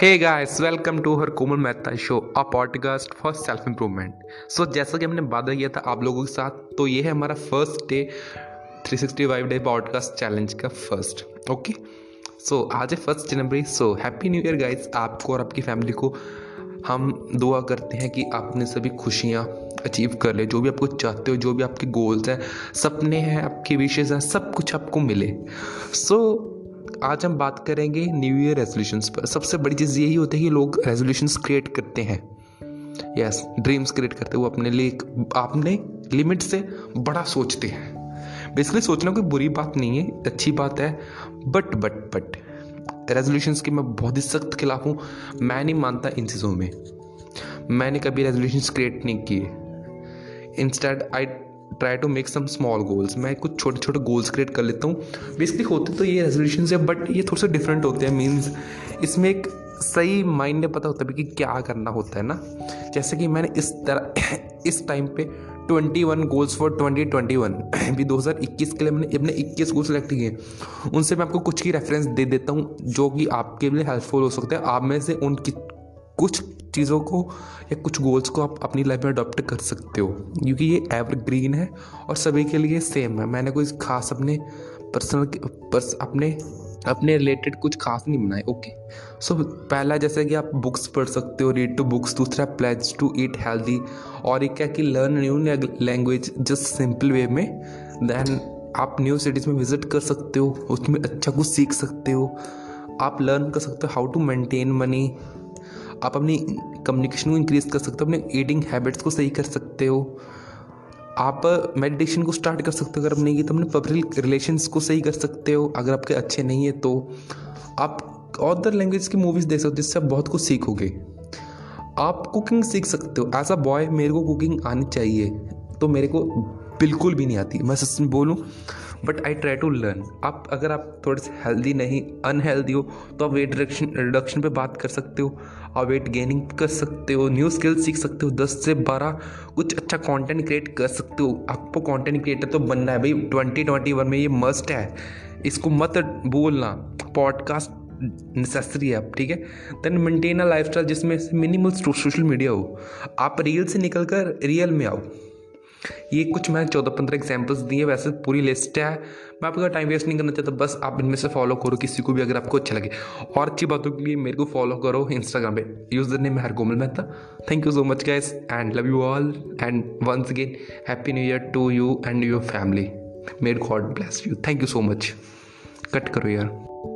Hey guys welcome to her Komal Mehta show a podcast for self improvement so जैसा कि हमने वादा किया था आप लोगों के साथ तो ये है हमारा first day 365 day podcast challenge का फ़र्स्ट ओके सो आज है फ़र्स्ट जनवरी so happy new year guys आपको और आपकी फैमिली को हम दुआ करते हैं कि आपने सभी खुशियाँ अचीव कर ले जो भी आपको चाहते हो जो भी आपके गोल्स हैं सपने हैं आपके विशेज़ हैं सब कुछ आपको मिले। सो so, आज हम बात करेंगे न्यू ईयर रेजोल्यूशंस पर। सबसे बड़ी चीज़ यही होती है कि लोग रेजोल्यूशंस क्रिएट करते हैं। यस ड्रीम्स क्रिएट करते हैं। वो अपने लिए अपने लिमिट से बड़ा सोचते हैं। बेसिकली सोचना कोई बुरी बात नहीं है, अच्छी बात है बट बट बट रेजोल्यूशंस की मैं बहुत ही सख्त खिलाफ हूँ। मैं नहीं मानता इन चीज़ों में। मैंने कभी रेजोल्यूशंस क्रिएट नहीं किए। Instead I try to make some small goals मैं कुछ छोटे छोटे गोल्स क्रिएट कर लेता हूँ। बेसिकली होते तो ये रेजोल्यूशन है बट ये थोड़े से डिफरेंट होते हैं मीन्स इसमें एक सही माइंड में पता होता है कि क्या करना होता है ना। जैसे कि मैंने इस तरह, इस टाइम पे 21 गोल्स फॉर 2021 भी 2021 के लिए मैंने अपने 21 गोल सेलेक्ट किए, उनसे मैं आपको कुछ की रेफरेंस दे देता हूँ, जो कि आपके लिए हेल्पफुल हो सकते हैं। आप में से उनकी कुछ चीज़ों को या कुछ गोल्स को आप अपनी लाइफ में अडॉप्ट कर सकते हो। क्योंकि ये एवरग्रीन है और सभी के लिए सेम है। मैंने कोई खास अपने पर्सनल पर्स अपने अपने रिलेटेड कुछ खास नहीं बनाए। ओके सो पहला जैसे कि आप बुक्स पढ़ सकते हो रीड टू बुक्स दूसरा प्लेज टू ईट हेल्दी और एक क्या कि learn new language just simple way में। देन आप न्यू सिटीज़ में विज़िट कर सकते हो, उसमें अच्छा कुछ सीख सकते हो। आप लर्न कर सकते हो हाउ टू मेंटेन मनी आप अपनी कम्युनिकेशन को इंक्रीज कर सकते हो, अपने ईटिंग हैबिट्स को सही कर सकते हो। आप मेडिटेशन को स्टार्ट कर सकते हो, अगर अपने की तो अपने पब्लिक रिलेशंस को सही कर सकते हो, अगर आपके अच्छे नहीं है तो। आप अदर लैंग्वेज की मूवीज़ देख सकते हो, जिससे आप बहुत कुछ सीखोगे। आप कुकिंग सीख सकते हो। एज अ बॉय मेरे को कुकिंग आनी चाहिए तो मेरे को बिल्कुल भी नहीं आती। मैं सच में बोलूँ but I try to learn आप, अगर आप थोड़े से हेल्दी नहीं अनहेल्दी हो तो आप वेट रिडक्शन रिडक्शन पे बात कर सकते हो, आप वेट गेनिंग कर सकते हो न्यू स्किल सीख सकते हो, दस से बारह कुछ अच्छा कंटेंट क्रिएट कर सकते हो। आपको कंटेंट क्रिएटर तो बनना है भाई ट्वेंटी ट्वेंटी वन में ये मस्ट है। इसको मत बोलना पॉडकास्ट नेसेसरी है आप ठीक है? देन मेंटेन अ लाइफ जिसमें मिनिमल सोशल मीडिया हो। आप रील से निकल कर रियल में आओ। ये कुछ मैंने चौदह पंद्रह एग्जाम्पल्स दिए, वैसे पूरी लिस्ट है। मैं आपका टाइम वेस्ट नहीं करना चाहता, बस आप इनमें से फॉलो करो, किसी को भी अगर आपको अच्छा लगे। और अच्छी बातों के लिए मेरे को फॉलो करो इंस्टाग्राम पे। User name her Komal Mehta. Thank you so much guys and love you all and once again happy new year to you and your family may god bless you thank you so much cut करो यार।